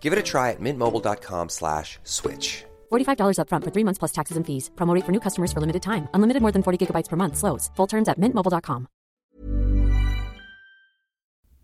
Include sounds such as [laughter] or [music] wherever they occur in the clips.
Give it a try at mintmobile.com slash switch. $45 upfront for three months plus taxes and fees. Promote for new customers for limited time. Unlimited more than 40 gigabytes per month. Slows. Full terms at mintmobile.com.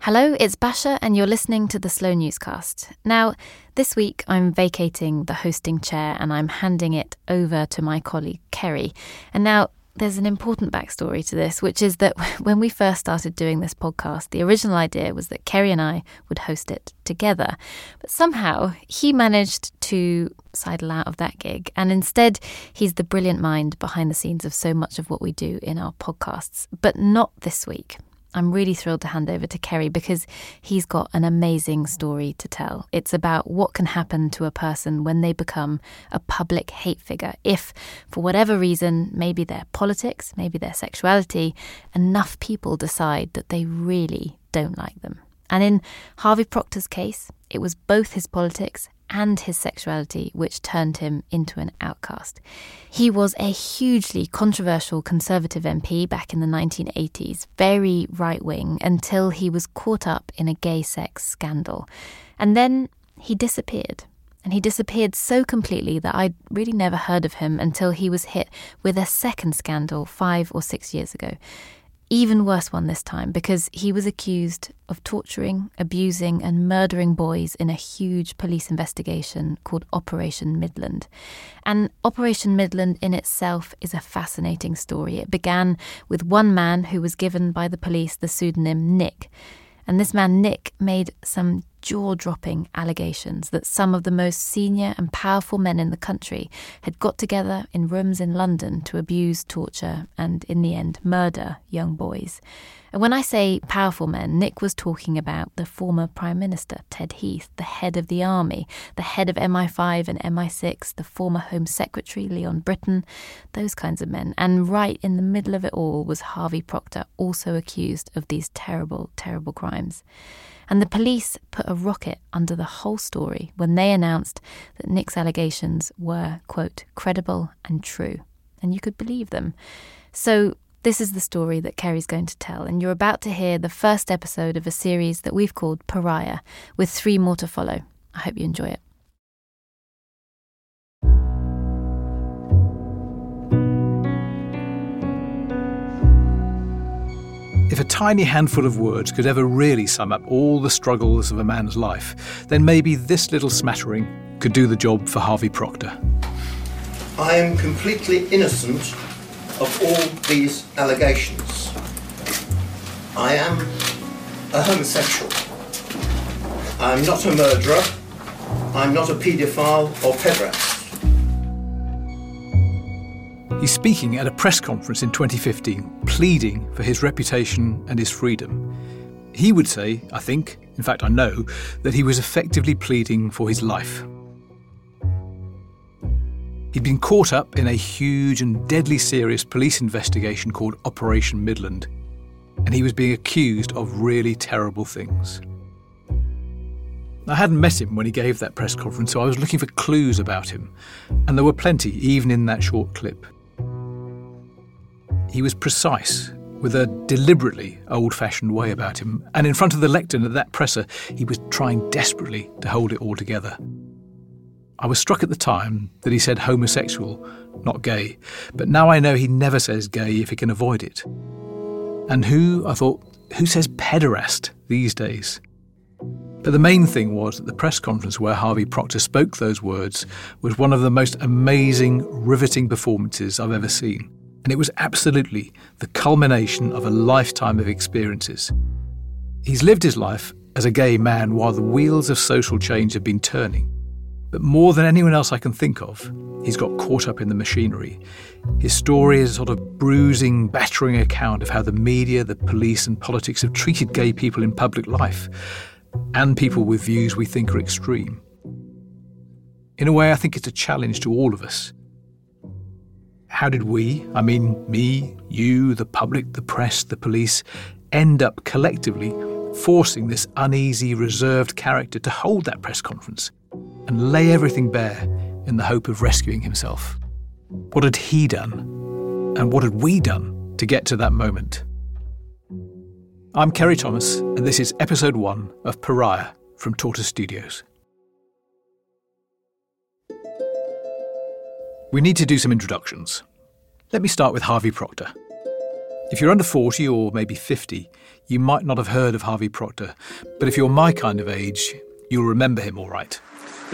Hello, it's Basia, and you're listening to the Slow Newscast. Now, this week I'm vacating the hosting chair and I'm handing it over to my colleague Ceri. And now, there's an important backstory to this, which is that [laughs] when we first started doing this podcast, the original idea was that Ceri and I would host it together. But somehow he managed to sidle out of that gig. And instead, he's the brilliant mind behind the scenes of so much of what we do in our podcasts. But not this week. I'm really thrilled to hand over to Ceri because he's got an amazing story to tell. It's about what can happen to a person when they become a public hate figure. If, for whatever reason, maybe their politics, maybe their sexuality, enough people decide that they really don't like them. And in Harvey Proctor's case, it was both his politics and his sexuality which turned him into an outcast. He was a hugely controversial Conservative MP back in the 1980s, very right wing, until he was caught up in a gay sex scandal. And then he disappeared. And he disappeared so completely that I'd really never heard of him until he was hit with a second scandal five or six years ago even worse one this time because he was accused of torturing, abusing, and murdering boys in a huge police investigation called Operation Midland. And Operation Midland in itself is a fascinating story. It began with one man who was given by the police the pseudonym Nick. And this man, Nick, made some jaw dropping allegations that some of the most senior and powerful men in the country had got together in rooms in London to abuse, torture, and in the end, murder young boys. And when I say powerful men, Nick was talking about the former Prime Minister, Ted Heath, the head of the army, the head of MI5 and MI6, the former Home Secretary, Leon Brittan, those kinds of men. And right in the middle of it all was Harvey Proctor, also accused of these terrible, terrible crimes. And the police put a rocket under the whole story when they announced that Nick's allegations were, quote, credible and true. And you could believe them. So this is the story that Ceri's going to tell, and you're about to hear the first episode of a series that we've called Pariah, with three more to follow. I hope you enjoy it. If a tiny handful of words could ever really sum up all the struggles of a man's life, then maybe this little smattering could do the job for Harvey Proctor. I am completely innocent of all these allegations. I am a homosexual. I'm not a murderer. I'm not a paedophile or pederast. He's speaking at a press conference in 2015, pleading for his reputation and his freedom. He would say, I think, in fact, I know, that he was effectively pleading for his life. He'd been caught up in a huge and deadly serious police investigation called Operation Midland, and he was being accused of really terrible things. I hadn't met him when he gave that press conference, so I was looking for clues about him, and there were plenty, even in that short clip. He was precise, with a deliberately old fashioned way about him, and in front of the lectern at that presser, he was trying desperately to hold it all together. I was struck at the time that he said homosexual, not gay, but now I know he never says gay if he can avoid it. And who, I thought, who says pederast these days? But the main thing was that the press conference where Harvey Proctor spoke those words was one of the most amazing, riveting performances I've ever seen. And it was absolutely the culmination of a lifetime of experiences. He's lived his life as a gay man while the wheels of social change have been turning. But more than anyone else I can think of, he's got caught up in the machinery. His story is a sort of bruising, battering account of how the media, the police, and politics have treated gay people in public life and people with views we think are extreme. In a way, I think it's a challenge to all of us. How did we, I mean me, you, the public, the press, the police, end up collectively forcing this uneasy, reserved character to hold that press conference and lay everything bare in the hope of rescuing himself? What had he done? And what had we done to get to that moment? I'm Ceri Thomas, and this is episode one of Pariah from Tortoise Studios. We need to do some introductions. Let me start with Harvey Proctor. If you're under 40 or maybe 50, you might not have heard of Harvey Proctor, but if you're my kind of age, you'll remember him all right.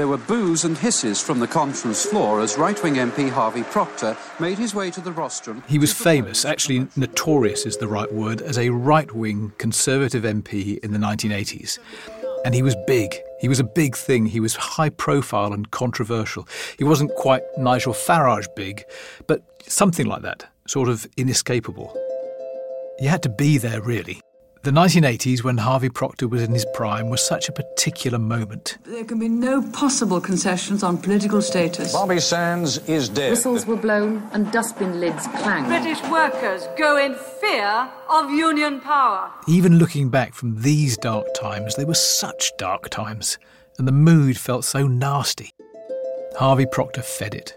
There were boos and hisses from the conference floor as right wing MP Harvey Proctor made his way to the rostrum. He was famous, actually notorious is the right word, as a right wing Conservative MP in the 1980s. And he was big. He was a big thing. He was high profile and controversial. He wasn't quite Nigel Farage big, but something like that, sort of inescapable. You had to be there, really. The 1980s, when Harvey Proctor was in his prime, was such a particular moment. There can be no possible concessions on political status. Bobby Sands is dead. Whistles were blown and dustbin lids clanged. British workers go in fear of union power. Even looking back from these dark times, they were such dark times, and the mood felt so nasty. Harvey Proctor fed it.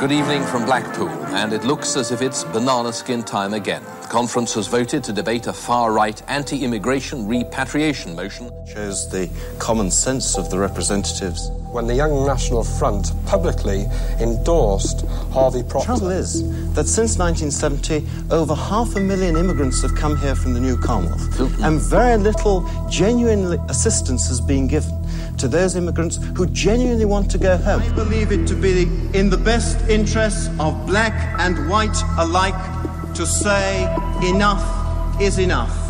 Good evening from Blackpool, and it looks as if it's banana skin time again. The conference has voted to debate a far right anti immigration repatriation motion. Shows the common sense of the representatives. When the Young National Front publicly endorsed Harvey Proctor. The trouble is that since 1970, over half a million immigrants have come here from the new Commonwealth, and very little genuine assistance has been given to those immigrants who genuinely want to go home. I believe it to be in the best interests of black and white alike to say enough is enough.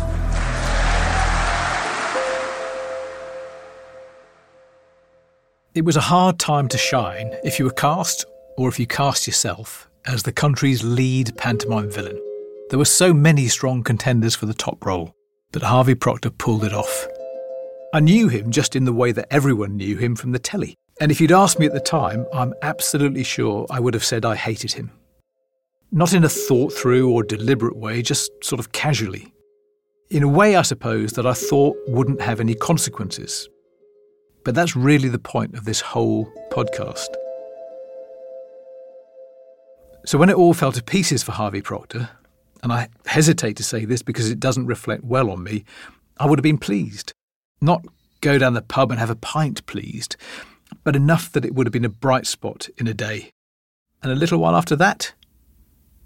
It was a hard time to shine if you were cast, or if you cast yourself, as the country's lead pantomime villain. There were so many strong contenders for the top role, but Harvey Proctor pulled it off. I knew him just in the way that everyone knew him from the telly. And if you'd asked me at the time, I'm absolutely sure I would have said I hated him. Not in a thought through or deliberate way, just sort of casually. In a way, I suppose, that I thought wouldn't have any consequences. But that's really the point of this whole podcast. So when it all fell to pieces for Harvey Proctor, and I hesitate to say this because it doesn't reflect well on me, I would have been pleased. Not go down the pub and have a pint pleased, but enough that it would have been a bright spot in a day. And a little while after that,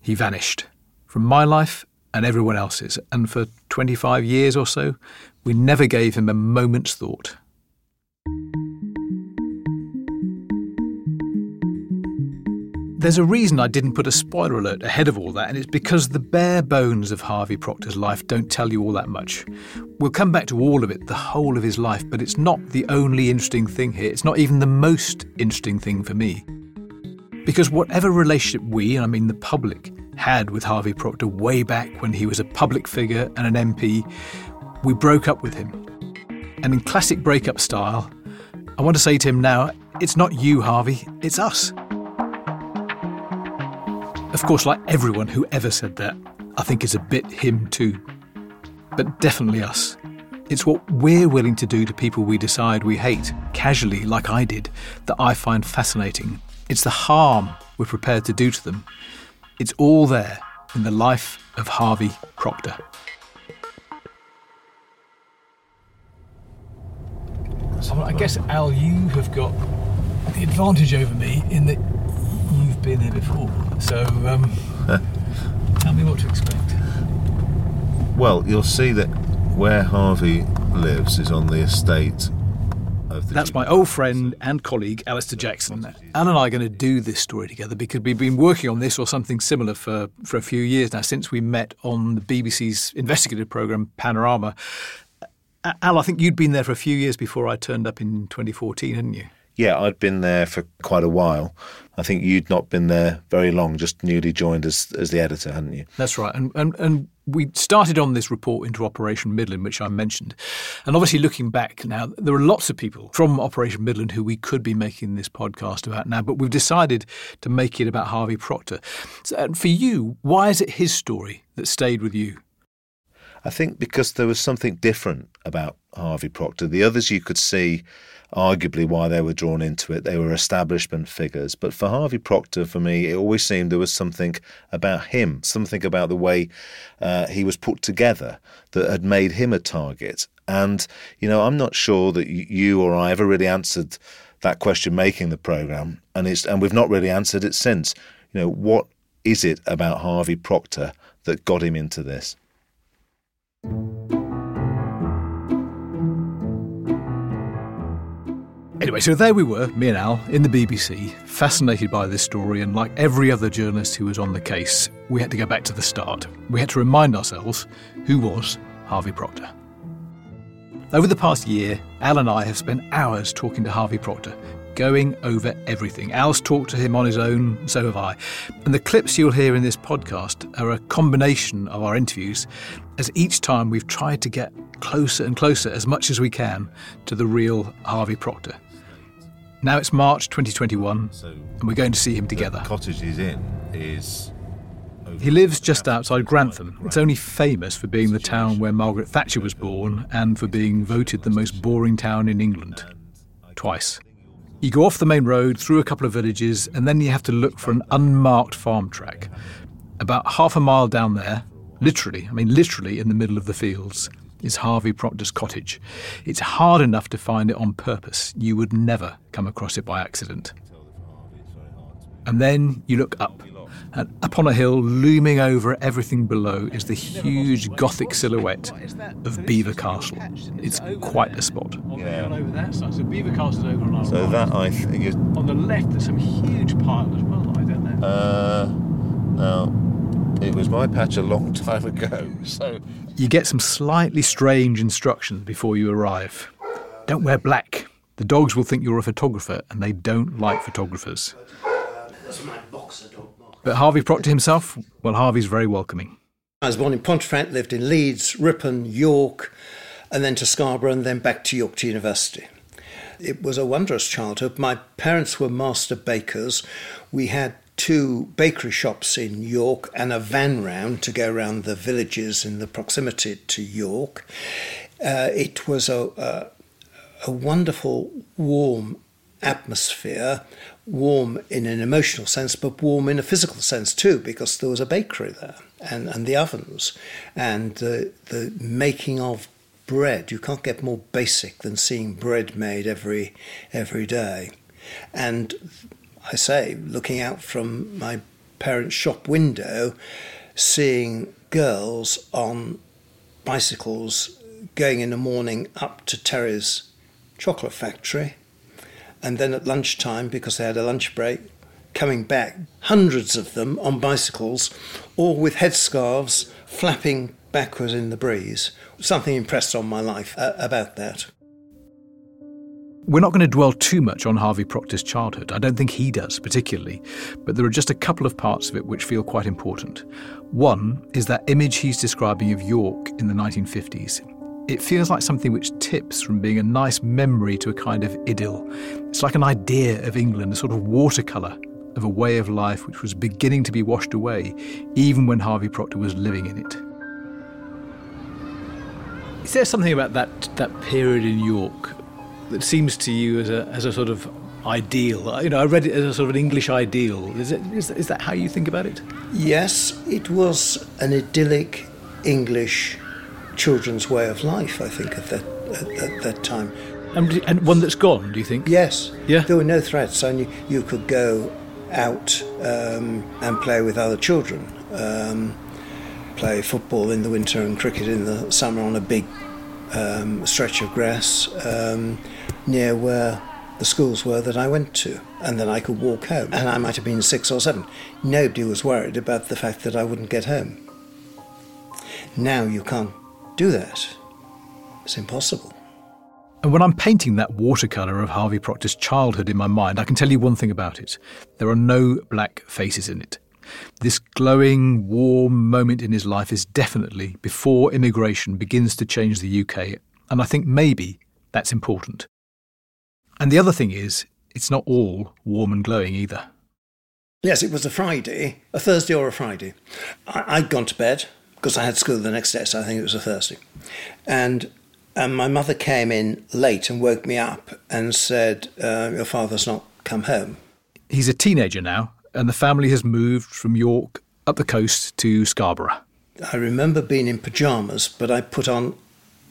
he vanished from my life and everyone else's. And for 25 years or so, we never gave him a moment's thought. There's a reason I didn't put a spoiler alert ahead of all that, and it's because the bare bones of Harvey Proctor's life don't tell you all that much. We'll come back to all of it, the whole of his life, but it's not the only interesting thing here. It's not even the most interesting thing for me. Because whatever relationship we, and I mean the public, had with Harvey Proctor way back when he was a public figure and an MP, we broke up with him. And in classic breakup style, I want to say to him now, it's not you, Harvey, it's us. Of course, like everyone who ever said that, I think is a bit him too. But definitely us. It's what we're willing to do to people we decide we hate, casually, like I did, that I find fascinating. It's the harm we're prepared to do to them. It's all there in the life of Harvey Proctor. So I guess, Al, you have got the advantage over me in that you've been here before. So um, [laughs] tell me what to expect. Well, you'll see that where Harvey lives is on the estate that's my old friend and colleague, Alistair Jackson. Al and I are going to do this story together because we've been working on this or something similar for, for a few years now, since we met on the BBC's investigative programme, Panorama. Al, I think you'd been there for a few years before I turned up in 2014, hadn't you? Yeah, I'd been there for quite a while. I think you'd not been there very long, just newly joined as as the editor, hadn't you? That's right. And and, and we started on this report into Operation Midland, which I mentioned. And obviously, looking back now, there are lots of people from Operation Midland who we could be making this podcast about now, but we've decided to make it about Harvey Proctor. So, for you, why is it his story that stayed with you? I think because there was something different about Harvey Proctor. The others you could see arguably why they were drawn into it. They were establishment figures. But for Harvey Proctor, for me, it always seemed there was something about him, something about the way uh, he was put together that had made him a target. And, you know, I'm not sure that you or I ever really answered that question making the programme. And, and we've not really answered it since. You know, what is it about Harvey Proctor that got him into this? Anyway, so there we were, me and Al, in the BBC, fascinated by this story, and like every other journalist who was on the case, we had to go back to the start. We had to remind ourselves who was Harvey Proctor. Over the past year, Al and I have spent hours talking to Harvey Proctor, going over everything. Al's talked to him on his own, so have I. And the clips you'll hear in this podcast are a combination of our interviews, as each time we've tried to get closer and closer, as much as we can, to the real Harvey Proctor. Now it's March 2021, so and we're going to see him together. The cottage he's in is. He lives just outside Grantham. It's only famous for being the town where Margaret Thatcher was born and for being voted the most boring town in England. Twice. You go off the main road, through a couple of villages, and then you have to look for an unmarked farm track. About half a mile down there, literally, I mean literally in the middle of the fields, is Harvey Proctor's cottage. It's hard enough to find it on purpose. You would never come across it by accident. And then you look up, and up on a hill, looming over everything below, is the huge Gothic silhouette of Belvoir Castle. It's quite a spot. Yeah. over that so Belvoir Castle's over on our So that I think is. On the left, there's some huge pile as well. I don't know. Uh, now it was my patch a long [laughs] time ago, so. You get some slightly strange instructions before you arrive. Don't wear black. The dogs will think you're a photographer, and they don't like photographers. But Harvey Proctor himself, well, Harvey's very welcoming. I was born in Pontefract, lived in Leeds, Ripon, York, and then to Scarborough, and then back to York to University. It was a wondrous childhood. My parents were master bakers. We had two bakery shops in York and a van round to go around the villages in the proximity to York. Uh, it was a, a, a wonderful, warm atmosphere, warm in an emotional sense, but warm in a physical sense too, because there was a bakery there and, and the ovens and the, the making of bread. You can't get more basic than seeing bread made every every day. And I say, looking out from my parents' shop window, seeing girls on bicycles going in the morning up to Terry's chocolate factory, and then at lunchtime, because they had a lunch break, coming back, hundreds of them on bicycles, all with headscarves flapping backwards in the breeze. Something impressed on my life uh, about that. We're not going to dwell too much on Harvey Proctor's childhood. I don't think he does particularly, but there are just a couple of parts of it which feel quite important. One is that image he's describing of York in the 1950s. It feels like something which tips from being a nice memory to a kind of idyll. It's like an idea of England, a sort of watercolour of a way of life which was beginning to be washed away, even when Harvey Proctor was living in it. Is there something about that, that period in York that seems to you as a, as a sort of ideal? You know, I read it as a sort of an English ideal. Is, it, is, is that how you think about it? Yes, it was an idyllic English children's way of life, I think, at that, at, at that time. And, and, one that's gone, do you think? Yes. Yeah. There were no threats, and you, you could go out um, and play with other children. Um, play football in the winter and cricket in the summer on a big um, a stretch of grass um, near where the schools were that I went to, and then I could walk home. And I might have been six or seven. Nobody was worried about the fact that I wouldn't get home. Now you can't do that. It's impossible. And when I'm painting that watercolour of Harvey Proctor's childhood in my mind, I can tell you one thing about it. There are no black faces in it. This glowing, warm moment in his life is definitely before immigration begins to change the UK, and I think maybe that's important. And the other thing is, it's not all warm and glowing either. Yes, it was a Friday, a Thursday or a Friday. I'd gone to bed because I had school the next day, so I think it was a Thursday. And um, my mother came in late and woke me up and said, uh, Your father's not come home. He's a teenager now, and the family has moved from York up the coast to Scarborough. I remember being in pyjamas, but I put on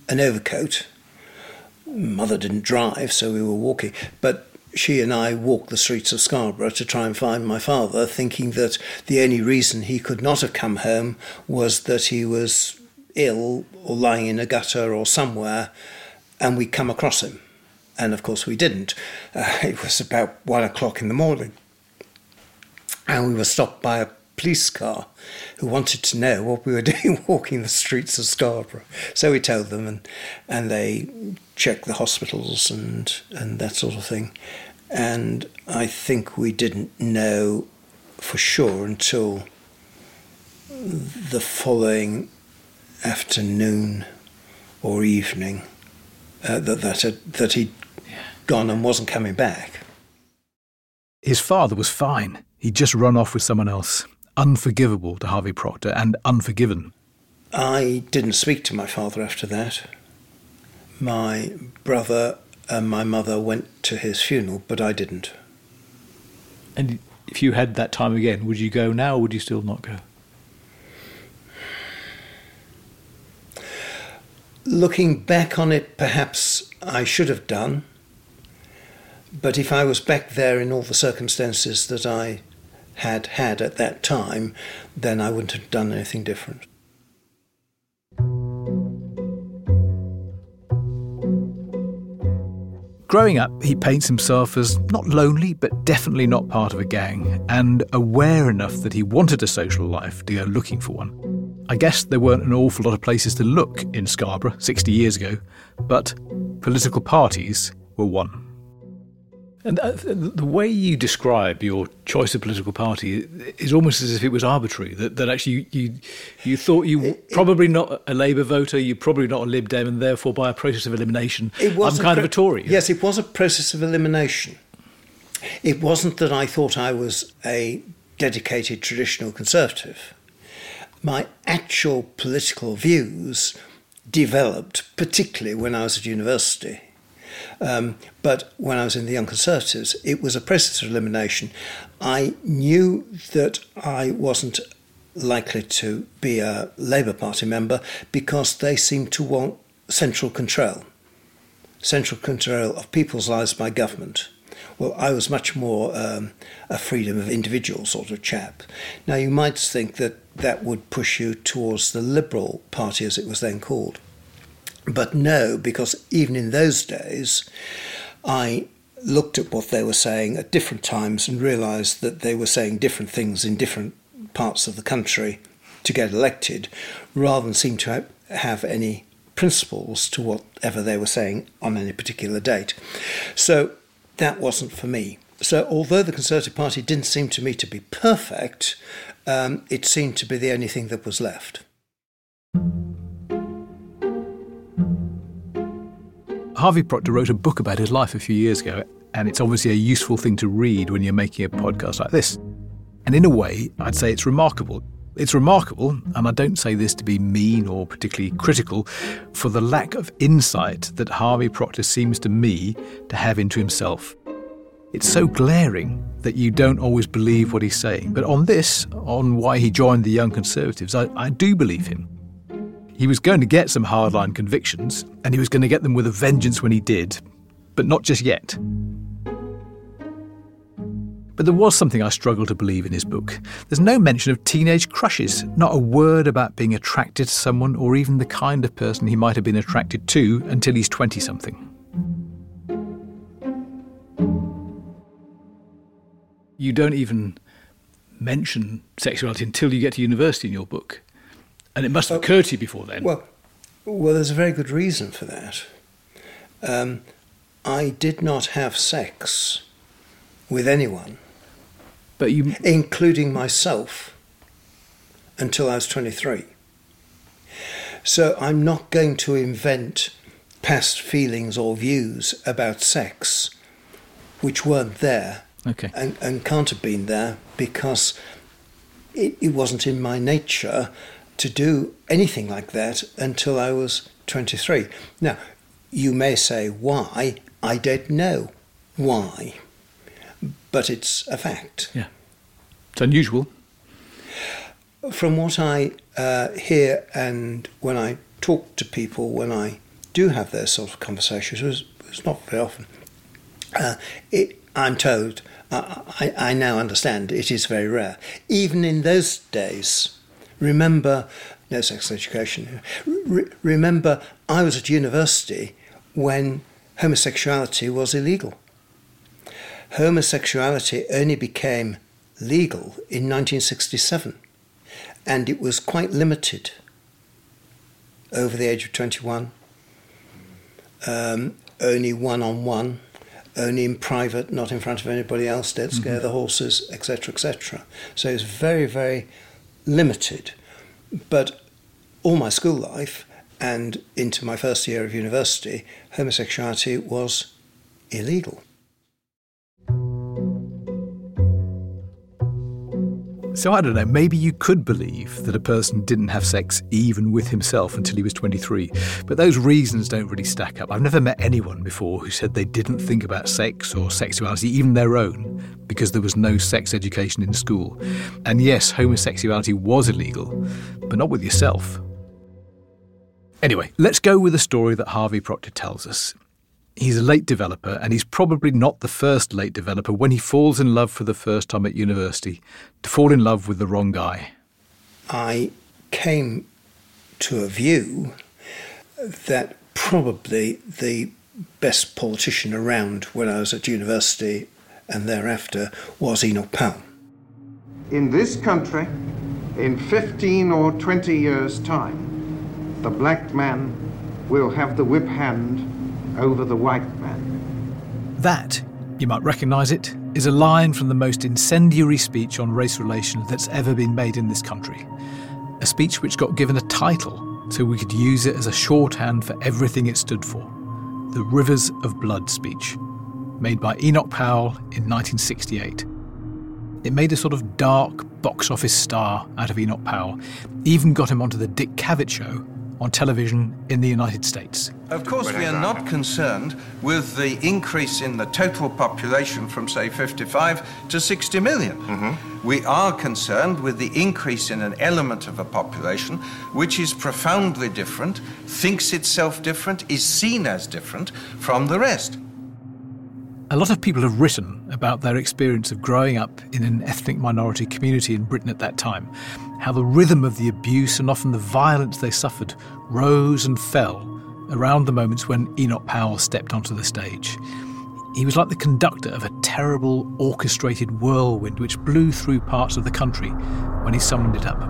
an overcoat. Mother didn't drive, so we were walking. But she and I walked the streets of Scarborough to try and find my father, thinking that the only reason he could not have come home was that he was ill or lying in a gutter or somewhere, and we come across him. And of course, we didn't. Uh, [laughs] it was about one o'clock in the morning. And we were stopped by a police car who wanted to know what we were [laughs] doing walking the streets of Scarborough. So we told them, and, and they checked the hospitals and, and that sort of thing. And I think we didn't know for sure until the following afternoon or evening uh, that that, had, that he'd gone and wasn't coming back. His father was fine. He'd just run off with someone else. Unforgivable to Harvey Proctor and unforgiven. I didn't speak to my father after that. My brother and my mother went to his funeral, but I didn't. And if you had that time again, would you go now or would you still not go? Looking back on it, perhaps I should have done. But if I was back there in all the circumstances that I had had at that time, then I wouldn't have done anything different. Growing up, he paints himself as not lonely, but definitely not part of a gang, and aware enough that he wanted a social life to go looking for one. I guess there weren't an awful lot of places to look in Scarborough 60 years ago, but political parties were one. And uh, the way you describe your choice of political party is almost as if it was arbitrary. That, that actually you, you thought you were probably not a Labour voter, you're probably not a Lib Dem, and therefore by a process of elimination, it I'm kind pro- of a Tory. Yes, it was a process of elimination. It wasn't that I thought I was a dedicated traditional conservative. My actual political views developed, particularly when I was at university. Um, but when I was in the Young Conservatives, it was a process of elimination. I knew that I wasn't likely to be a Labour Party member because they seemed to want central control, central control of people's lives by government. Well, I was much more um, a freedom of individual sort of chap. Now, you might think that that would push you towards the Liberal Party, as it was then called. But no, because even in those days, I looked at what they were saying at different times and realised that they were saying different things in different parts of the country to get elected, rather than seem to have any principles to whatever they were saying on any particular date. So that wasn't for me. So, although the Conservative Party didn't seem to me to be perfect, um, it seemed to be the only thing that was left. Harvey Proctor wrote a book about his life a few years ago, and it's obviously a useful thing to read when you're making a podcast like this. And in a way, I'd say it's remarkable. It's remarkable, and I don't say this to be mean or particularly critical, for the lack of insight that Harvey Proctor seems to me to have into himself. It's so glaring that you don't always believe what he's saying. But on this, on why he joined the Young Conservatives, I, I do believe him. He was going to get some hardline convictions, and he was going to get them with a vengeance when he did, but not just yet. But there was something I struggle to believe in his book. There's no mention of teenage crushes, not a word about being attracted to someone or even the kind of person he might have been attracted to until he's 20 something. You don't even mention sexuality until you get to university in your book. And it must have occurred to you before then. Well, well, there's a very good reason for that. Um, I did not have sex with anyone but you, including myself, until I was 23. So I'm not going to invent past feelings or views about sex which weren't there okay. and, and can't have been there because it, it wasn't in my nature to do anything like that until I was 23. Now, you may say, why? I don't know why but it's a fact. Yeah. It's unusual. From what I uh, hear and when I talk to people, when I do have those sort of conversations, it's, not very often, uh, it, I'm told, I, I now understand it is very rare. Even in those days, remember, no sex education, re- remember I was at university when homosexuality was illegal homosexuality only became legal in 1967 and it was quite limited over the age of 21, um, only one on one, only in private, not in front of anybody else, scare mm-hmm. the horses, etc., etc. So it's very, very limited. But all my school life and into my first year of university, homosexuality was illegal. So I don't know, maybe you could believe that a person didn't have sex even with himself until he was 23. But those reasons don't really stack up. I've never met anyone before who said they didn't think about sex or sexuality, even their own, because there was no sex education in school. And yes, homosexuality was illegal, but not with yourself. Anyway, let's go with the story that Harvey Proctor tells us. He's a late developer, and he's probably not the first late developer when he falls in love for the first time at university to fall in love with the wrong guy. I came to a view that probably the best politician around when I was at university and thereafter was Enoch Powell. In this country, in 15 or 20 years' time, the black man will have the whip hand over the white man. That, you might recognise it, is a line from the most incendiary speech on race relations that's ever been made in this country. A speech which got given a title so we could use it as a shorthand for everything it stood for the Rivers of Blood speech, made by Enoch Powell in 1968. It made a sort of dark box office star out of Enoch Powell, even got him onto the Dick Cavett show on television in the United States. Of course, we are not concerned with the increase in the total population from, say, 55 to 60 million. Mm-hmm. We are concerned with the increase in an element of a population which is profoundly different, thinks itself different, is seen as different from the rest. A lot of people have written about their experience of growing up in an ethnic minority community in Britain at that time, how the rhythm of the abuse and often the violence they suffered rose and fell around the moments when Enoch Powell stepped onto the stage. He was like the conductor of a terrible orchestrated whirlwind which blew through parts of the country when he summoned it up.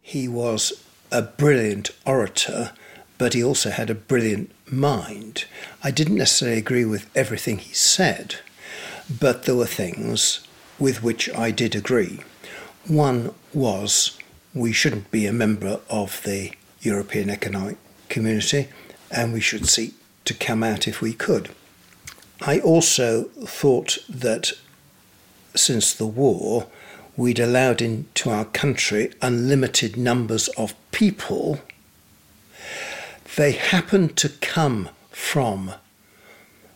He was a brilliant orator, but he also had a brilliant mind. I didn't necessarily agree with everything he said, but there were things with which I did agree. One was we shouldn't be a member of the European Economic Community and we should seek to come out if we could. I also thought that since the war, we'd allowed into our country unlimited numbers of people, they happened to come from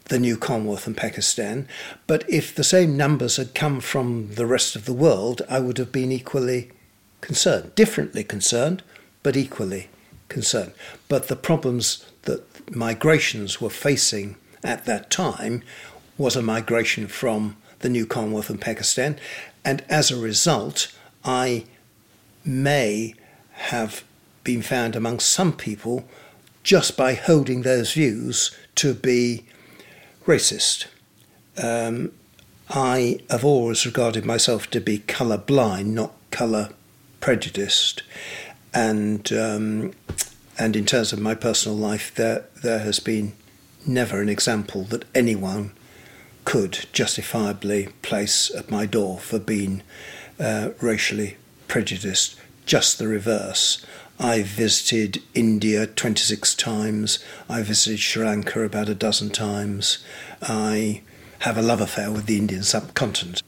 the new Commonwealth and Pakistan. But if the same numbers had come from the rest of the world, I would have been equally concerned, differently concerned, but equally concerned. But the problems that migrations were facing at that time was a migration from the new Commonwealth and Pakistan. And as a result, I may have been found among some people just by holding those views to be racist. Um, I have always regarded myself to be colour blind, not colour prejudiced, and um, and in terms of my personal life, there there has been never an example that anyone could justifiably place at my door for being uh, racially prejudiced. Just the reverse. I visited India 26 times. I visited Sri Lanka about a dozen times. I have a love affair with the Indian subcontinent.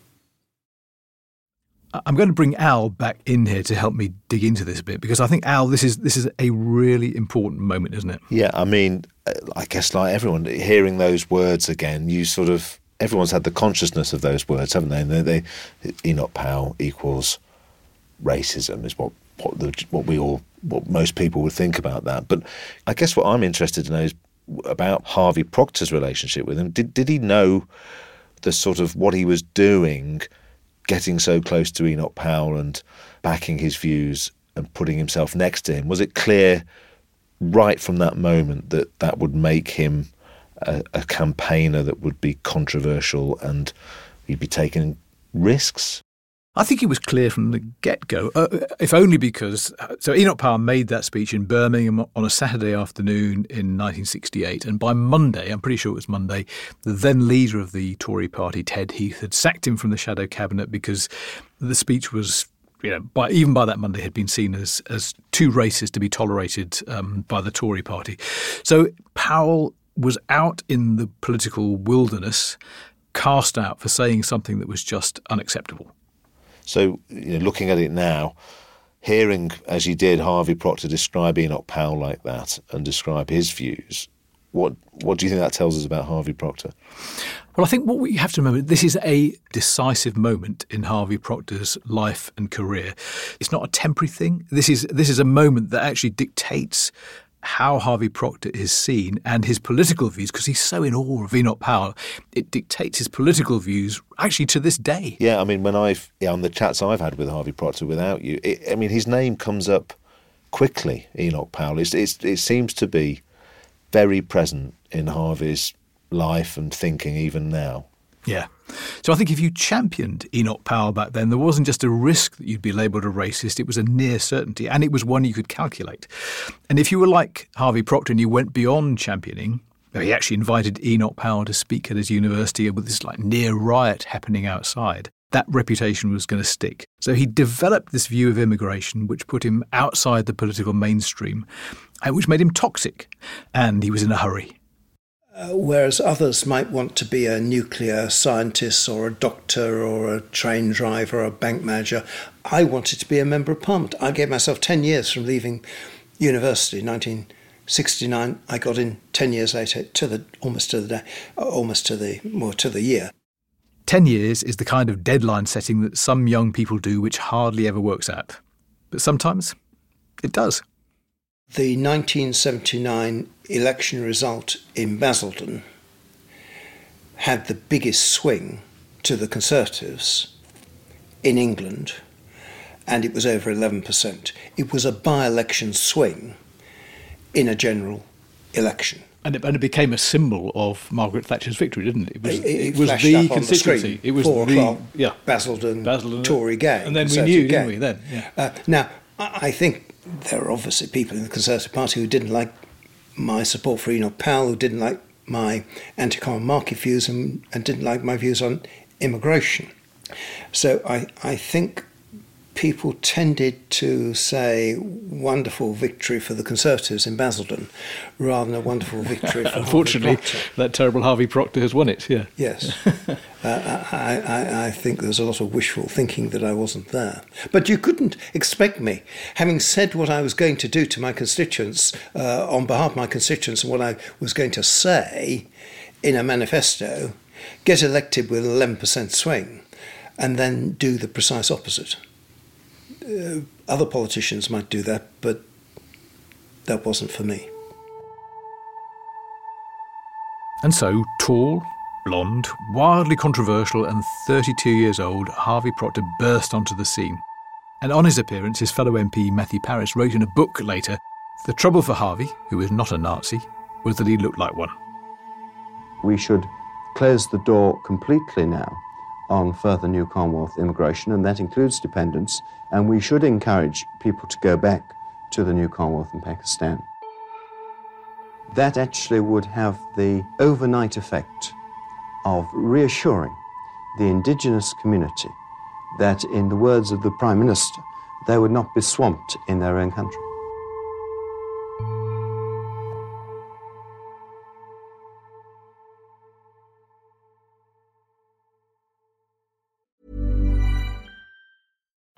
I'm going to bring Al back in here to help me dig into this a bit because I think Al, this is this is a really important moment, isn't it? Yeah, I mean, uh, I guess like everyone hearing those words again, you sort of everyone's had the consciousness of those words, haven't they? And they, they Enoch Powell equals racism is what what, the, what we all what most people would think about that. But I guess what I'm interested know is about Harvey Proctor's relationship with him. Did did he know the sort of what he was doing? getting so close to Enoch Powell and backing his views and putting himself next to him? Was it clear right from that moment that that would make him a, a campaigner that would be controversial and he'd be taking risks? I think it was clear from the get go, uh, if only because. So Enoch Powell made that speech in Birmingham on a Saturday afternoon in 1968. And by Monday, I'm pretty sure it was Monday, the then leader of the Tory party, Ted Heath, had sacked him from the shadow cabinet because the speech was. You know, by, even by that Monday, had been seen as as too racist to be tolerated um, by the Tory party. So Powell was out in the political wilderness, cast out for saying something that was just unacceptable. So, you know, looking at it now, hearing as you did Harvey Proctor describe Enoch Powell like that and describe his views, what what do you think that tells us about Harvey Proctor? Well, I think what we have to remember this is a decisive moment in Harvey Proctor's life and career. It's not a temporary thing. This is this is a moment that actually dictates how Harvey Proctor is seen and his political views, because he's so in awe of Enoch Powell, it dictates his political views actually to this day. Yeah, I mean, when I've, yeah, on the chats I've had with Harvey Proctor without you, it, I mean, his name comes up quickly, Enoch Powell. It's, it's, it seems to be very present in Harvey's life and thinking even now. Yeah. So I think if you championed Enoch Powell back then, there wasn't just a risk that you'd be labelled a racist, it was a near certainty, and it was one you could calculate. And if you were like Harvey Proctor and you went beyond championing, he actually invited Enoch Powell to speak at his university with this like near riot happening outside. That reputation was going to stick. So he developed this view of immigration, which put him outside the political mainstream, and which made him toxic. And he was in a hurry. Uh, whereas others might want to be a nuclear scientist or a doctor or a train driver or a bank manager, I wanted to be a member of parliament. I gave myself 10 years from leaving university, 1969. I got in 10 years later, to the almost to the day, uh, almost to the more to the year. 10 years is the kind of deadline setting that some young people do, which hardly ever works out. But sometimes it does. The 1979 election result in Basildon had the biggest swing to the Conservatives in England, and it was over 11%. It was a by election swing in a general election. And it, and it, became a symbol of Margaret Thatcher's victory, didn't it? It was, it, it, it was the constituency. The it was Four the o'clock, yeah. Basildon, Basildon Tory gang. And then we knew, didn't we? Then, yeah. Uh, now, I think there are obviously people in the Conservative Party who didn't like my support for Enoch Powell, who didn't like my anti common market views and, and didn't like my views on immigration. So I, I think people tended to say wonderful victory for the Conservatives in Basildon rather than a wonderful victory for Unfortunately, that terrible Harvey Proctor has won it, yeah. Yes. [laughs] uh, I, I, I think there's a lot of wishful thinking that I wasn't there. But you couldn't expect me, having said what I was going to do to my constituents, uh, on behalf of my constituents, and what I was going to say in a manifesto, get elected with an 11% swing, and then do the precise opposite uh, other politicians might do that, but that wasn't for me. And so, tall, blonde, wildly controversial, and 32 years old, Harvey Proctor burst onto the scene. And on his appearance, his fellow MP Matthew Parris wrote in a book later The trouble for Harvey, who was not a Nazi, was that he looked like one. We should close the door completely now on further new Commonwealth immigration, and that includes dependents, and we should encourage people to go back to the new Commonwealth in Pakistan. That actually would have the overnight effect of reassuring the indigenous community that, in the words of the Prime Minister, they would not be swamped in their own country.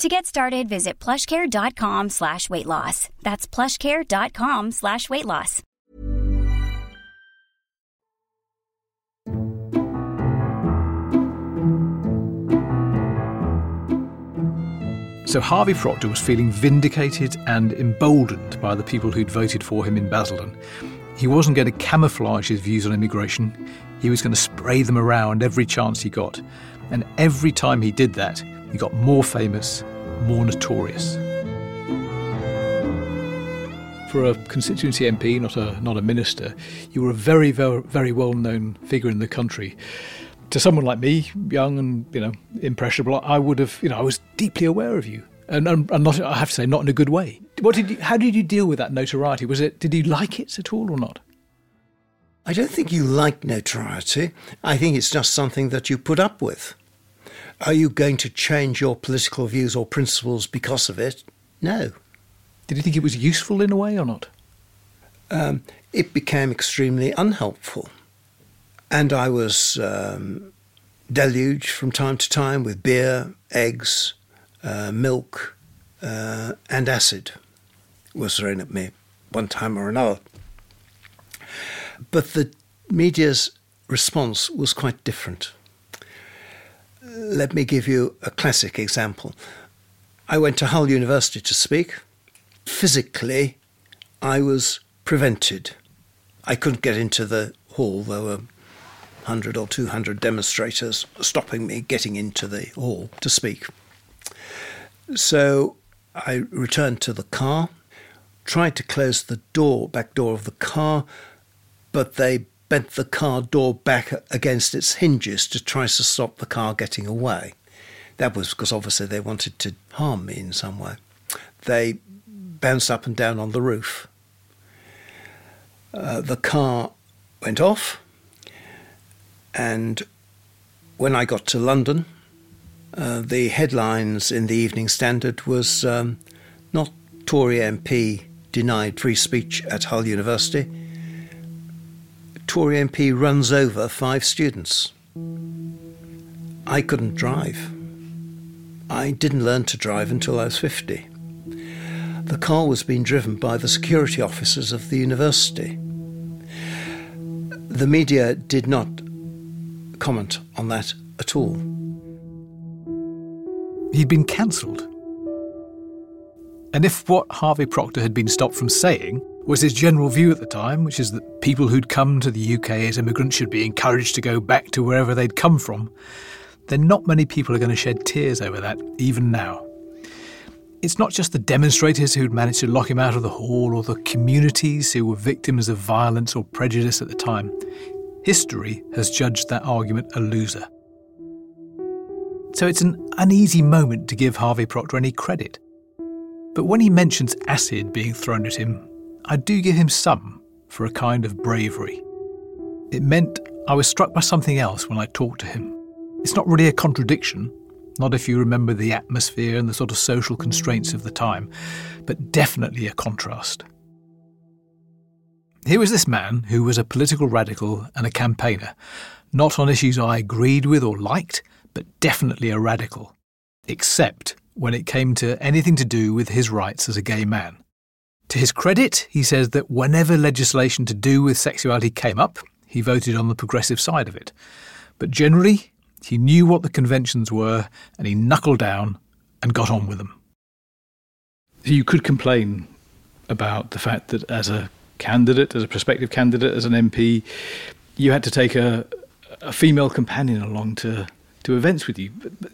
To get started, visit plushcare.com slash weight loss. That's plushcare.com slash weight loss. So Harvey Proctor was feeling vindicated and emboldened by the people who'd voted for him in Basildon. He wasn't going to camouflage his views on immigration, he was going to spray them around every chance he got. And every time he did that, he got more famous, more notorious. For a constituency MP, not a not a minister, you were a very very very well known figure in the country. To someone like me, young and you know impressionable, I would have you know I was deeply aware of you, and, and, not I have to say not in a good way. What did you, how did you deal with that notoriety? Was it did you like it at all or not? I don't think you like notoriety. I think it's just something that you put up with. Are you going to change your political views or principles because of it? No. Did you think it was useful in a way or not? Um, it became extremely unhelpful. And I was um, deluged from time to time with beer, eggs, uh, milk, uh, and acid was thrown at me one time or another. But the media's response was quite different. Let me give you a classic example. I went to Hull University to speak. Physically, I was prevented. I couldn't get into the hall. There were 100 or 200 demonstrators stopping me getting into the hall to speak. So I returned to the car, tried to close the door, back door of the car, but they bent the car door back against its hinges to try to stop the car getting away. That was because obviously they wanted to harm me in some way. They bounced up and down on the roof. Uh, the car went off, and when I got to London, uh, the headlines in the Evening Standard was um, not Tory MP denied free speech at Hull University. Tory MP runs over five students. I couldn't drive. I didn't learn to drive until I was 50. The car was being driven by the security officers of the university. The media did not comment on that at all. He'd been cancelled. And if what Harvey Proctor had been stopped from saying was his general view at the time, which is that people who'd come to the UK as immigrants should be encouraged to go back to wherever they'd come from, then not many people are going to shed tears over that, even now. It's not just the demonstrators who'd managed to lock him out of the hall or the communities who were victims of violence or prejudice at the time. History has judged that argument a loser. So it's an uneasy moment to give Harvey Proctor any credit. But when he mentions acid being thrown at him, I do give him some for a kind of bravery. It meant I was struck by something else when I talked to him. It's not really a contradiction, not if you remember the atmosphere and the sort of social constraints of the time, but definitely a contrast. Here was this man who was a political radical and a campaigner, not on issues I agreed with or liked, but definitely a radical, except when it came to anything to do with his rights as a gay man. To his credit, he says that whenever legislation to do with sexuality came up, he voted on the progressive side of it. But generally, he knew what the conventions were and he knuckled down and got on with them. You could complain about the fact that as a candidate, as a prospective candidate, as an MP, you had to take a, a female companion along to, to events with you. But, but,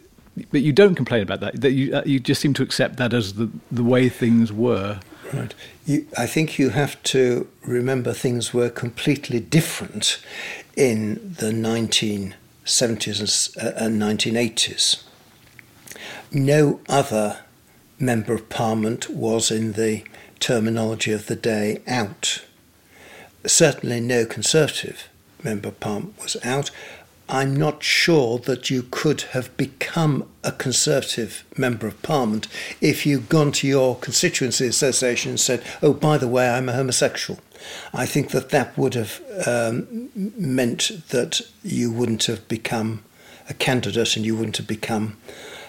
but you don't complain about that. That you, uh, you just seem to accept that as the, the way things were. Right. You, I think you have to remember things were completely different in the 1970s and 1980s. Uh, no other member of parliament was, in the terminology of the day, out. Certainly, no Conservative member of parliament was out. I'm not sure that you could have become a Conservative Member of Parliament if you'd gone to your constituency association and said, oh, by the way, I'm a homosexual. I think that that would have um, meant that you wouldn't have become a candidate and you wouldn't have become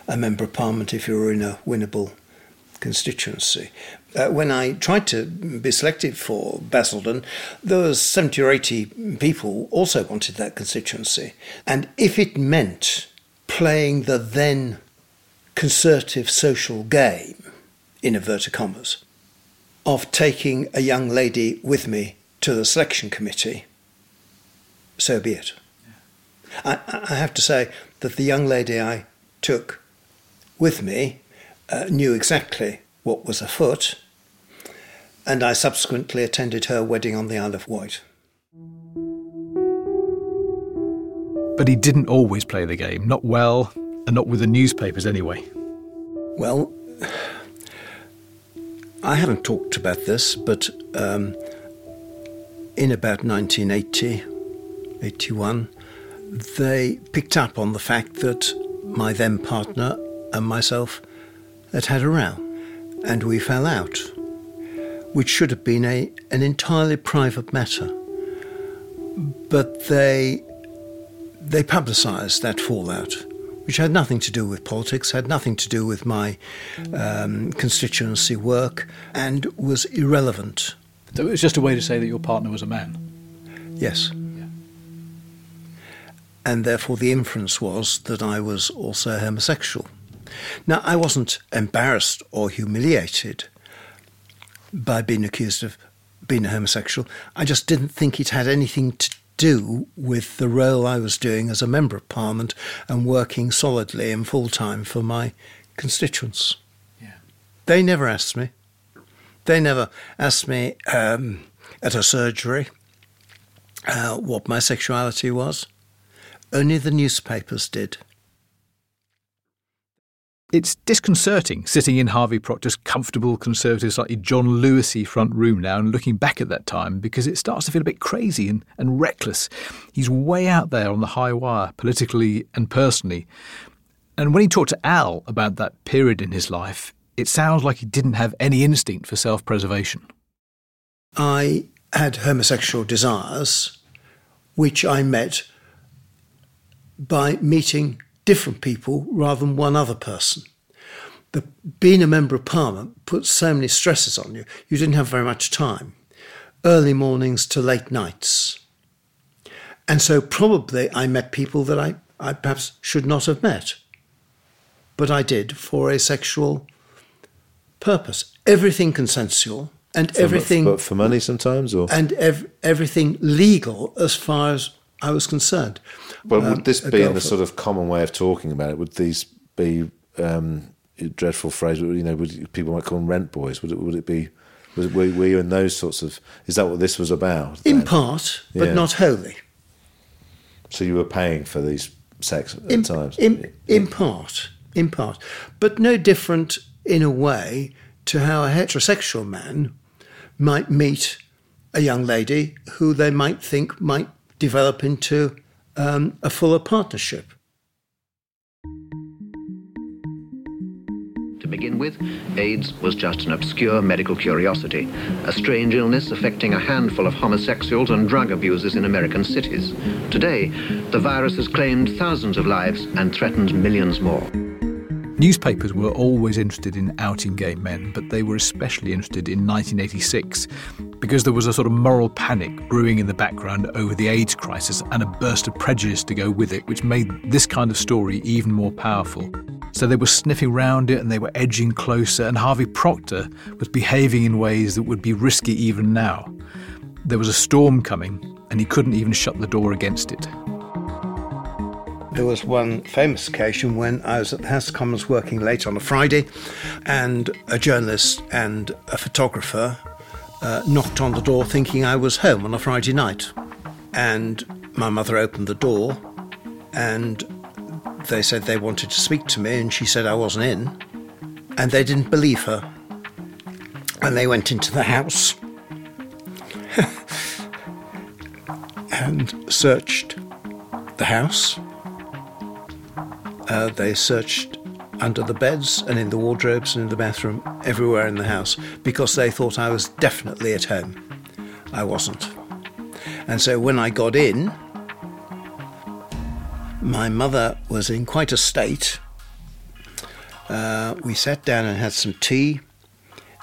a Member of Parliament if you were in a winnable constituency. Uh, when I tried to be selected for Basildon, there was 70 or 80 people also wanted that constituency. And if it meant playing the then conservative social game, in inverted commas, of taking a young lady with me to the selection committee, so be it. I, I have to say that the young lady I took with me uh, knew exactly what was afoot, and I subsequently attended her wedding on the Isle of Wight. But he didn't always play the game, not well, and not with the newspapers anyway. Well, I haven't talked about this, but um, in about 1980, 81, they picked up on the fact that my then partner and myself had had a row, and we fell out, which should have been a, an entirely private matter. But they, they publicised that fallout, which had nothing to do with politics, had nothing to do with my um, constituency work, and was irrelevant. So it was just a way to say that your partner was a man? Yes. And therefore, the inference was that I was also homosexual. Now, I wasn't embarrassed or humiliated by being accused of being a homosexual. I just didn't think it had anything to do with the role I was doing as a Member of Parliament and working solidly and full time for my constituents. Yeah. They never asked me. They never asked me um, at a surgery uh, what my sexuality was. Only the newspapers did. It's disconcerting sitting in Harvey Proctor's comfortable, conservative, slightly John Lewisy front room now and looking back at that time because it starts to feel a bit crazy and, and reckless. He's way out there on the high wire, politically and personally. And when he talked to Al about that period in his life, it sounds like he didn't have any instinct for self preservation. I had homosexual desires, which I met by meeting different people rather than one other person. The, being a member of parliament puts so many stresses on you. You didn't have very much time. Early mornings to late nights. And so probably I met people that I, I perhaps should not have met. But I did for a sexual purpose. everything consensual and For, everything for, for money sometimes, or and ev- everything legal as far as I was concerned. Well, Um, would this be in the sort of common way of talking about it? Would these be um, a dreadful phrase? You know, would people might call them rent boys? Would it? Would it be? Was were, were you in those sorts of? Is that what this was about? in then? part, but Yeah. not wholly. So you were paying for these sex at in, times. In, in part, in part, but no different in a way to how a heterosexual man might meet a young lady who they might think might develop into um, a fuller partnership. To begin with, AIDS was just an obscure medical curiosity, a strange illness affecting a handful of homosexuals and drug abusers in American cities. Today, the virus has claimed thousands of lives and threatens millions more. Newspapers were always interested in outing gay men, but they were especially interested in 1986 because there was a sort of moral panic brewing in the background over the AIDS crisis and a burst of prejudice to go with it, which made this kind of story even more powerful. So they were sniffing round it and they were edging closer, and Harvey Proctor was behaving in ways that would be risky even now. There was a storm coming, and he couldn't even shut the door against it. There was one famous occasion when I was at the House of Commons working late on a Friday, and a journalist and a photographer uh, knocked on the door thinking I was home on a Friday night. And my mother opened the door, and they said they wanted to speak to me, and she said I wasn't in. And they didn't believe her. And they went into the house [laughs] and searched the house. Uh, they searched under the beds and in the wardrobes and in the bathroom, everywhere in the house, because they thought I was definitely at home. I wasn't. And so when I got in, my mother was in quite a state. Uh, we sat down and had some tea,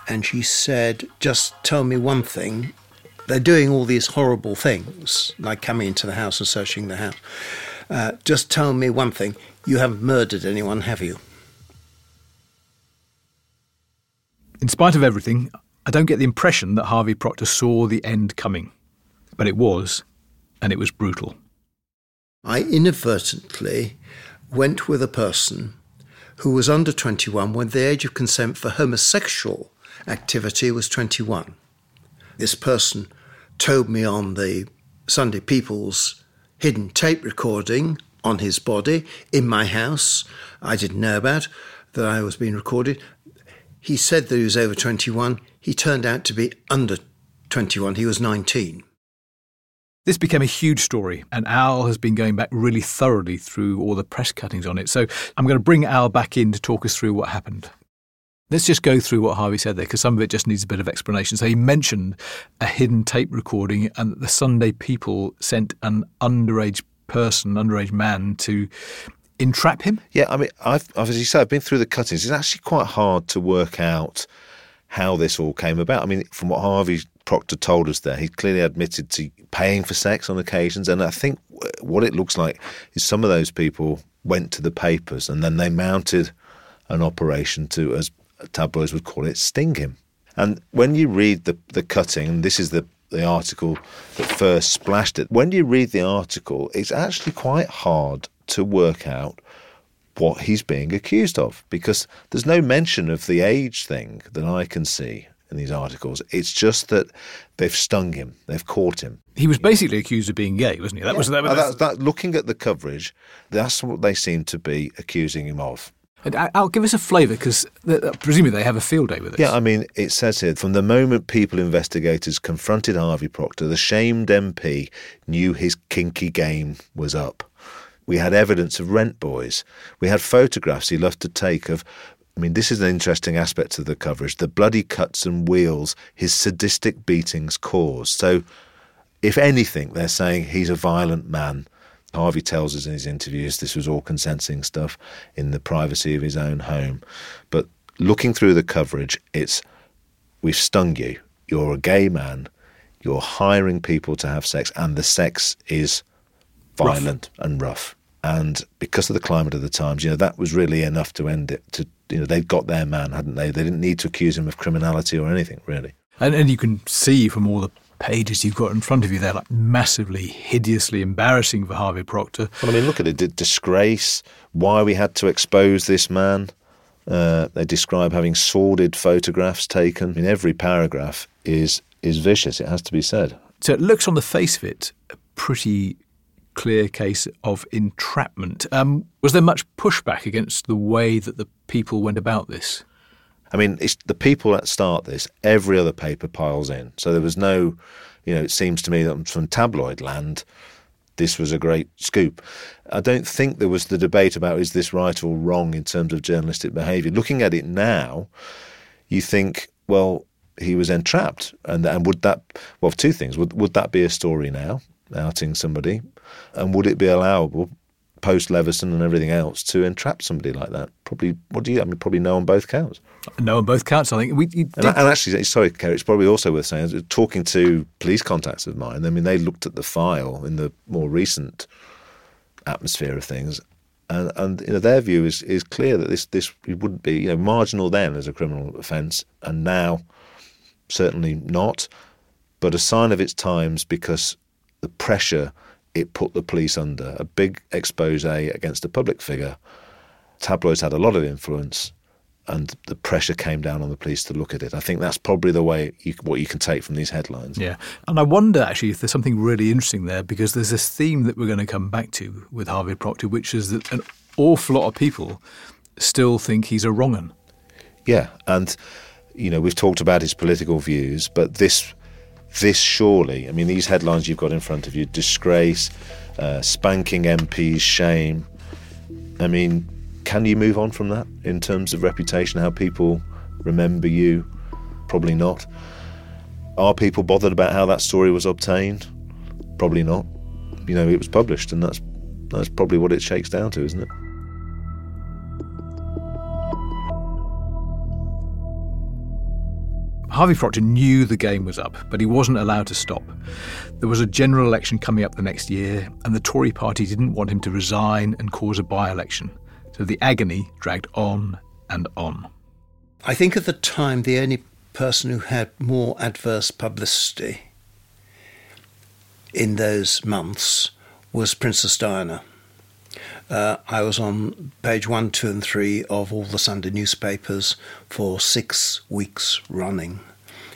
and she said, Just tell me one thing. They're doing all these horrible things, like coming into the house and searching the house. Uh, just tell me one thing. You haven't murdered anyone, have you? In spite of everything, I don't get the impression that Harvey Proctor saw the end coming. But it was, and it was brutal. I inadvertently went with a person who was under 21 when the age of consent for homosexual activity was 21. This person told me on the Sunday People's hidden tape recording on his body in my house, I didn't know about, that I was being recorded. He said that he was over 21. He turned out to be under 21. He was 19. This became a huge story, and Al has been going back really thoroughly through all the press cuttings on it. So I'm going to bring Al back in to talk us through what happened. Let's just go through what Harvey said there, because some of it just needs a bit of explanation. So he mentioned a hidden tape recording, and the Sunday People sent an underage person, underage man, to entrap him. Yeah, I mean, I've, as you say, I've been through the cuttings. It's actually quite hard to work out how this all came about. I mean, from what Harvey Proctor told us there, he clearly admitted to paying for sex on occasions, and I think what it looks like is some of those people went to the papers and then they mounted an operation to, as tabloids would call it, sting him. And when you read the the cutting, and this is the the article that first splashed it. When you read the article, it's actually quite hard to work out what he's being accused of because there's no mention of the age thing that I can see in these articles. It's just that they've stung him, they've caught him. He was basically accused of being gay, wasn't he? That was that, Uh, that, that, looking at the coverage, that's what they seem to be accusing him of. And uh, Al, give us a flavour because presumably they have a field day with it. Yeah, I mean, it says here from the moment people investigators confronted Harvey Proctor, the shamed MP knew his kinky game was up. We had evidence of rent boys. We had photographs he loved to take of. I mean, this is an interesting aspect of the coverage the bloody cuts and wheels his sadistic beatings caused. So, if anything, they're saying he's a violent man. Harvey tells us in his interviews this was all consenting stuff in the privacy of his own home. But looking through the coverage, it's we've stung you. You're a gay man. You're hiring people to have sex, and the sex is violent rough. and rough. And because of the climate of the times, you know, that was really enough to end it, to you know they'd got their man, hadn't they? They didn't need to accuse him of criminality or anything really. And, and you can see from all the pages you've got in front of you, they're like massively, hideously embarrassing for Harvey Proctor. Well, I mean, look at it. The disgrace, why we had to expose this man. Uh, they describe having sordid photographs taken. I mean, every paragraph is is vicious. It has to be said. So it looks on the face of it a pretty clear case of entrapment. Um, was there much pushback against the way that the people went about this? I mean, it's the people that start this. Every other paper piles in, so there was no, you know. It seems to me that from tabloid land, this was a great scoop. I don't think there was the debate about is this right or wrong in terms of journalistic behaviour. Looking at it now, you think, well, he was entrapped, and and would that well, two things would would that be a story now outing somebody, and would it be allowable post Leveson and everything else to entrap somebody like that? Probably. What do you? I mean, probably no on both counts. No on both counts. I think we. And, and, actually, sorry, Ceri, it's probably also worth saying, uh, talking to police contacts of mine. I mean, they looked at the file in the more recent atmosphere of things, and, and you know their view is is clear that this this wouldn't be you know marginal then as a criminal offence, and now certainly not, but a sign of its times because the pressure it put the police under a big expose against a public figure. Tabloids had a lot of influence, and the pressure came down on the police to look at it. I think that's probably the way you, what you can take from these headlines. Yeah, and I wonder actually if there's something really interesting there because there's this theme that we're going to come back to with Harvey Proctor, which is that an awful lot of people still think he's a wrong un. Yeah, and you know we've talked about his political views, but this this surely, I mean, these headlines you've got in front of you: disgrace, uh, spanking MPs, shame. I mean, can you move on from that in terms of reputation, how people remember you? Probably not. Are people bothered about how that story was obtained? Probably not. You know, it was published, and that's that's probably what it shakes down to, isn't it? Harvey Proctor knew the game was up, but he wasn't allowed to stop. There was a general election coming up the next year, and the Tory party didn't want him to resign and cause a by election. So the agony dragged on and on. I think at the time the only person who had more adverse publicity in those months was Princess Diana. Uh, I was on page one, two, and three of all the Sunday newspapers for six weeks running,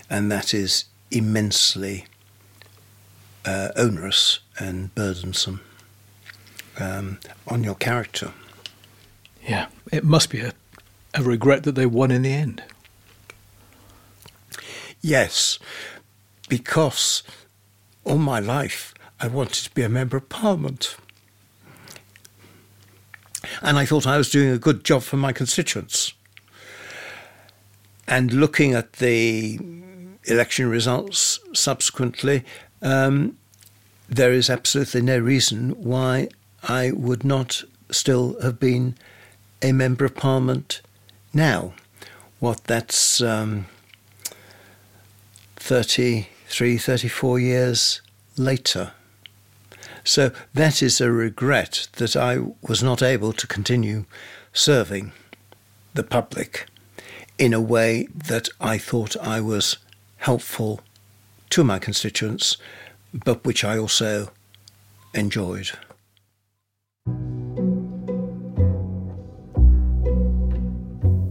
and that is immensely uh, onerous and burdensome um, on your character. Yeah, it must be a, a regret that they won in the end. Yes, because all my life I wanted to be a member of parliament. And I thought I was doing a good job for my constituents. And looking at the election results subsequently, um, there is absolutely no reason why I would not still have been a member of parliament now. What that's um, 33, 34 years later. So that is a regret that I was not able to continue serving the public in a way that I thought I was helpful to my constituents, but which I also enjoyed.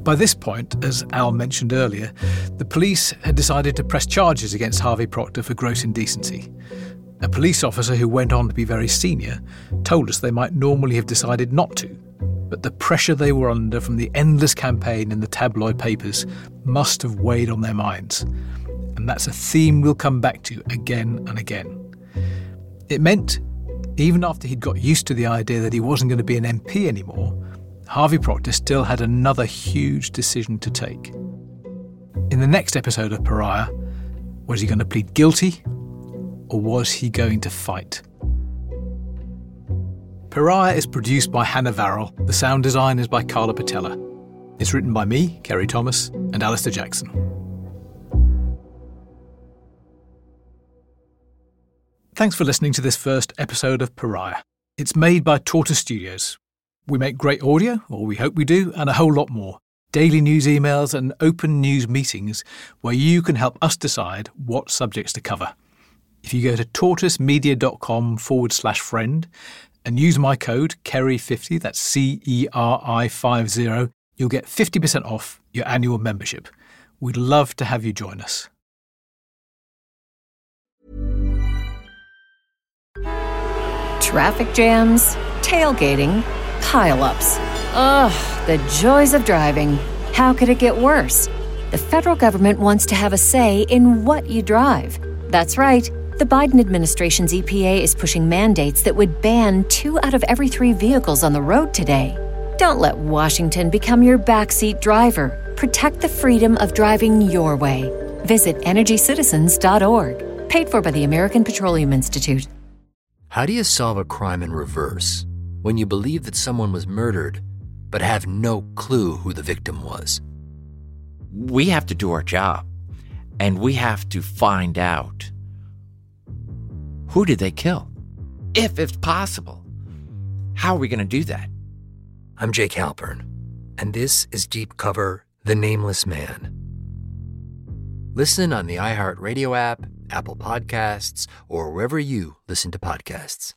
By this point, as Al mentioned earlier, the police had decided to press charges against Harvey Proctor for gross indecency. A police officer who went on to be very senior told us they might normally have decided not to, but the pressure they were under from the endless campaign in the tabloid papers must have weighed on their minds. And that's a theme we'll come back to again and again. It meant, even after he'd got used to the idea that he wasn't going to be an MP anymore, Harvey Proctor still had another huge decision to take. In the next episode of Pariah, was he going to plead guilty or was he going to fight? Pariah is produced by Hannah Varrell. The sound design is by Carla Patella. It's written by me, Ceri Thomas, and Alistair Jackson. Thanks for listening to this first episode of Pariah. It's made by Tortoise Studios, we make great audio, or we hope we do, and a whole lot more. daily news emails, and open news meetings where you can help us decide what subjects to cover. If you go to tortoisemedia.com forward slash friend and use my code CERI50, that's C E R I 50, you'll get 50% off your annual membership. We'd love to have you join us. Traffic jams, tailgating, pileups. Ugh, the joys of driving. How could it get worse? The federal government wants to have a say in what you drive. That's right. The Biden administration's EPA is pushing mandates that would ban two out of every three vehicles on the road today. Don't let Washington become your backseat driver. Protect the freedom of driving your way. Visit EnergyCitizens.org. Paid for by the American Petroleum Institute. How do you solve a crime in reverse when you believe that someone was murdered but have no clue who the victim was? We have to do our job, and we have to find out who did they kill? If it's possible. How are we going to do that? I'm Jake Halpern, and this is Deep Cover The Nameless Man. Listen on the iHeartRadio app, Apple Podcasts, or wherever you listen to podcasts.